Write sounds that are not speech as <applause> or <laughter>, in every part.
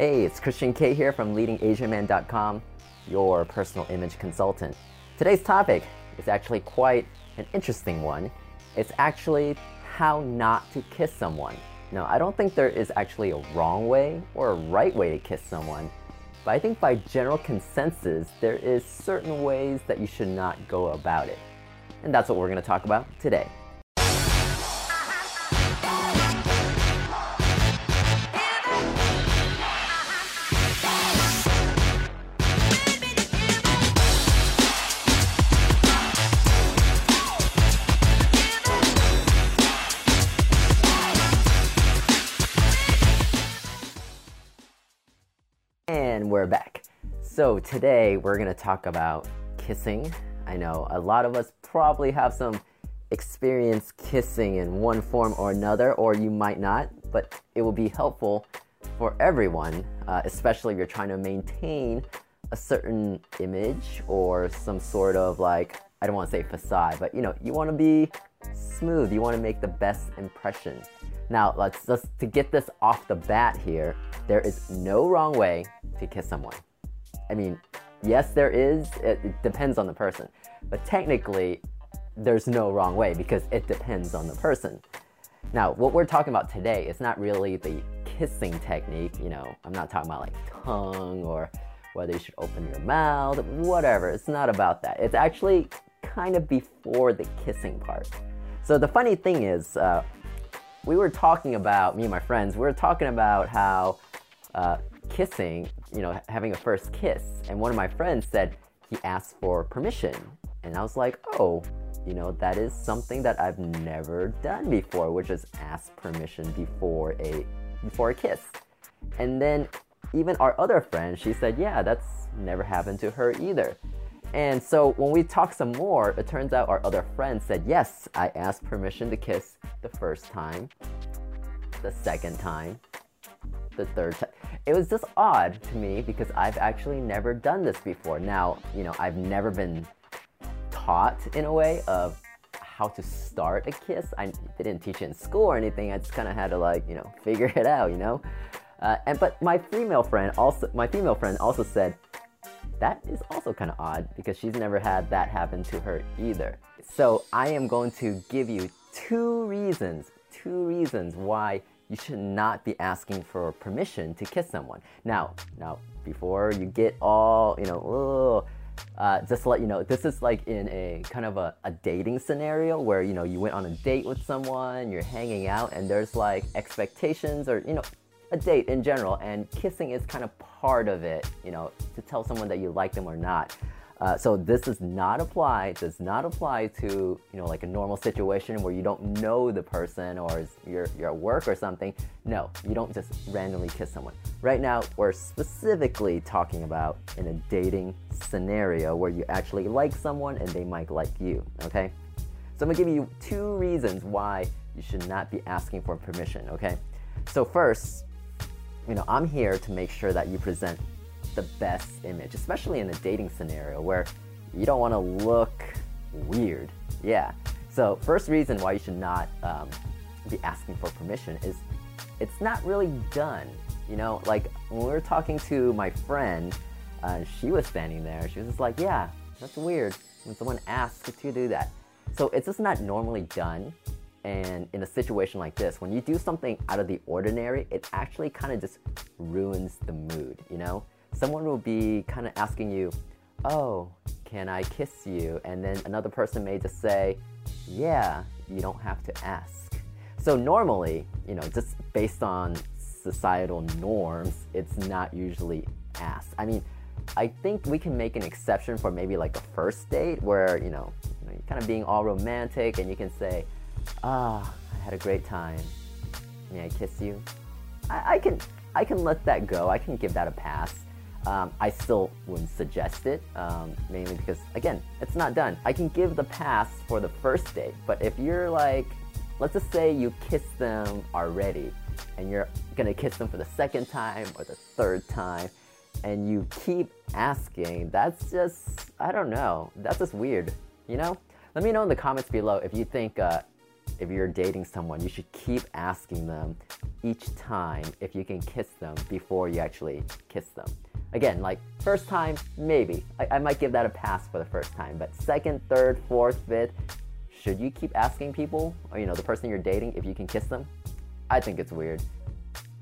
Hey, it's Christian K here from leadingasianman.com, your personal image consultant. Today's topic is actually quite an interesting one. It's actually how not to kiss someone. Now, I don't think there is actually a wrong way or a right way to kiss someone, but I think by general consensus, there is certain ways that you should not go about it. And that's what we're going to talk about today. We're back. So, today we're going to talk about kissing. I know a lot of us probably have some experience kissing in one form or another, or you might not, but it will be helpful for everyone, uh, especially if you're trying to maintain a certain image or some sort of like, I don't want to say facade, but you know, you want to be smooth, you want to make the best impression. Now, let's just to get this off the bat here, there is no wrong way to kiss someone. I mean, yes, there is, it, it depends on the person, but technically, there's no wrong way because it depends on the person. Now, what we're talking about today is not really the kissing technique, you know, I'm not talking about like tongue or whether you should open your mouth, whatever. It's not about that. It's actually kind of before the kissing part. So the funny thing is, uh, we were talking about me and my friends. We were talking about how uh, kissing, you know, having a first kiss, and one of my friends said he asked for permission, and I was like, oh, you know, that is something that I've never done before, which is ask permission before a before a kiss. And then even our other friend, she said, yeah, that's never happened to her either. And so when we talked some more, it turns out our other friend said, Yes, I asked permission to kiss the first time, the second time, the third time. It was just odd to me because I've actually never done this before. Now, you know, I've never been taught in a way of how to start a kiss. I didn't teach it in school or anything. I just kind of had to like, you know, <laughs> figure it out, you know. Uh, and but my female friend also, my female friend also said, that is also kind of odd because she's never had that happen to her either. So I am going to give you two reasons, two reasons why you should not be asking for permission to kiss someone. Now, now before you get all, you know, uh, just to let you know, this is like in a kind of a, a dating scenario where you know you went on a date with someone, you're hanging out, and there's like expectations or you know a date in general, and kissing is kind of part of it, you know, to tell someone that you like them or not. Uh, so this does not apply, does not apply to, you know, like a normal situation where you don't know the person or you're, you're at work or something. No, you don't just randomly kiss someone. Right now, we're specifically talking about in a dating scenario where you actually like someone and they might like you, okay? So I'm gonna give you two reasons why you should not be asking for permission, okay? So first, you know, I'm here to make sure that you present the best image, especially in a dating scenario where you don't want to look weird. Yeah. So first reason why you should not um, be asking for permission is it's not really done. You know, like when we were talking to my friend, uh, she was standing there. She was just like, "Yeah, that's weird when someone asks to do that." So it's just not normally done. And in a situation like this, when you do something out of the ordinary, it actually kind of just ruins the mood, you know? Someone will be kind of asking you, Oh, can I kiss you? And then another person may just say, Yeah, you don't have to ask. So normally, you know, just based on societal norms, it's not usually asked. I mean, I think we can make an exception for maybe like a first date where, you know, you know you're kind of being all romantic and you can say, Ah, I had a great time. May I kiss you? I, I can I can let that go. I can give that a pass. Um, I still wouldn't suggest it, um, mainly because again, it's not done. I can give the pass for the first date, but if you're like, let's just say you kiss them already, and you're gonna kiss them for the second time or the third time, and you keep asking, that's just I don't know. That's just weird, you know. Let me know in the comments below if you think uh, if you're dating someone, you should keep asking them each time if you can kiss them before you actually kiss them. Again, like first time, maybe. I, I might give that a pass for the first time, but second, third, fourth, fifth, should you keep asking people, or you know, the person you're dating, if you can kiss them? I think it's weird.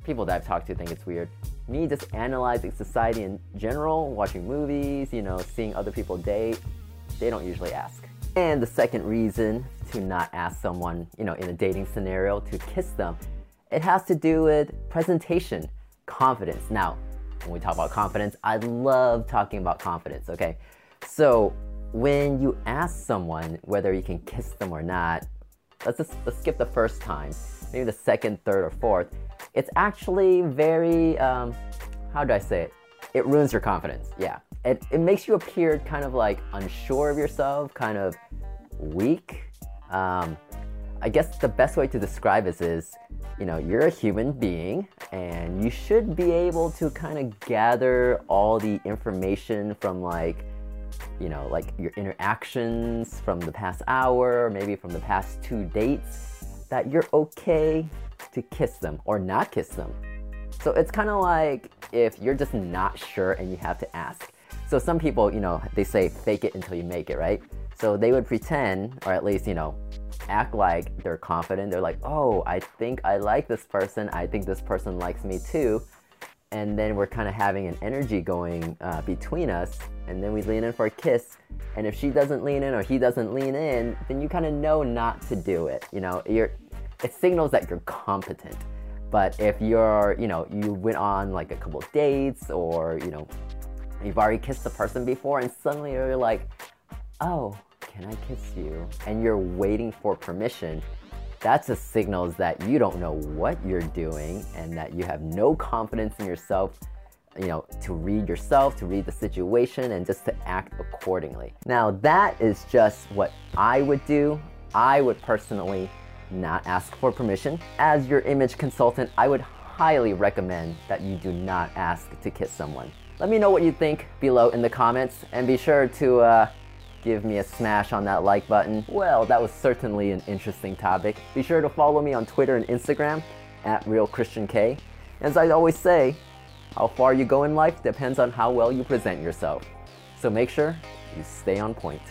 People that I've talked to think it's weird. Me just analyzing society in general, watching movies, you know, seeing other people date, they don't usually ask. And the second reason to not ask someone, you know, in a dating scenario to kiss them, it has to do with presentation, confidence. Now, when we talk about confidence, I love talking about confidence, okay? So, when you ask someone whether you can kiss them or not, let's just let's skip the first time, maybe the second, third, or fourth. It's actually very, um, how do I say it? It ruins your confidence. Yeah, it, it makes you appear kind of like unsure of yourself, kind of weak. Um, I guess the best way to describe this is, you know, you're a human being and you should be able to kind of gather all the information from like you know, like your interactions from the past hour, maybe from the past two dates, that you're okay to kiss them or not kiss them. So it's kind of like if you're just not sure and you have to ask. So some people, you know, they say fake it until you make it, right? So they would pretend, or at least, you know, act like they're confident. They're like, oh, I think I like this person. I think this person likes me too and then we're kind of having an energy going uh, between us and then we lean in for a kiss and if she doesn't lean in or he doesn't lean in then you kind of know not to do it you know you're it signals that you're competent but if you're you know you went on like a couple dates or you know you've already kissed the person before and suddenly you're like oh can i kiss you and you're waiting for permission that's a signal that you don't know what you're doing and that you have no confidence in yourself you know, to read yourself, to read the situation, and just to act accordingly. Now, that is just what I would do. I would personally not ask for permission. As your image consultant, I would highly recommend that you do not ask to kiss someone. Let me know what you think below in the comments, and be sure to uh, give me a smash on that like button. Well, that was certainly an interesting topic. Be sure to follow me on Twitter and Instagram at RealChristianK. As I always say, how far you go in life depends on how well you present yourself. So make sure you stay on point.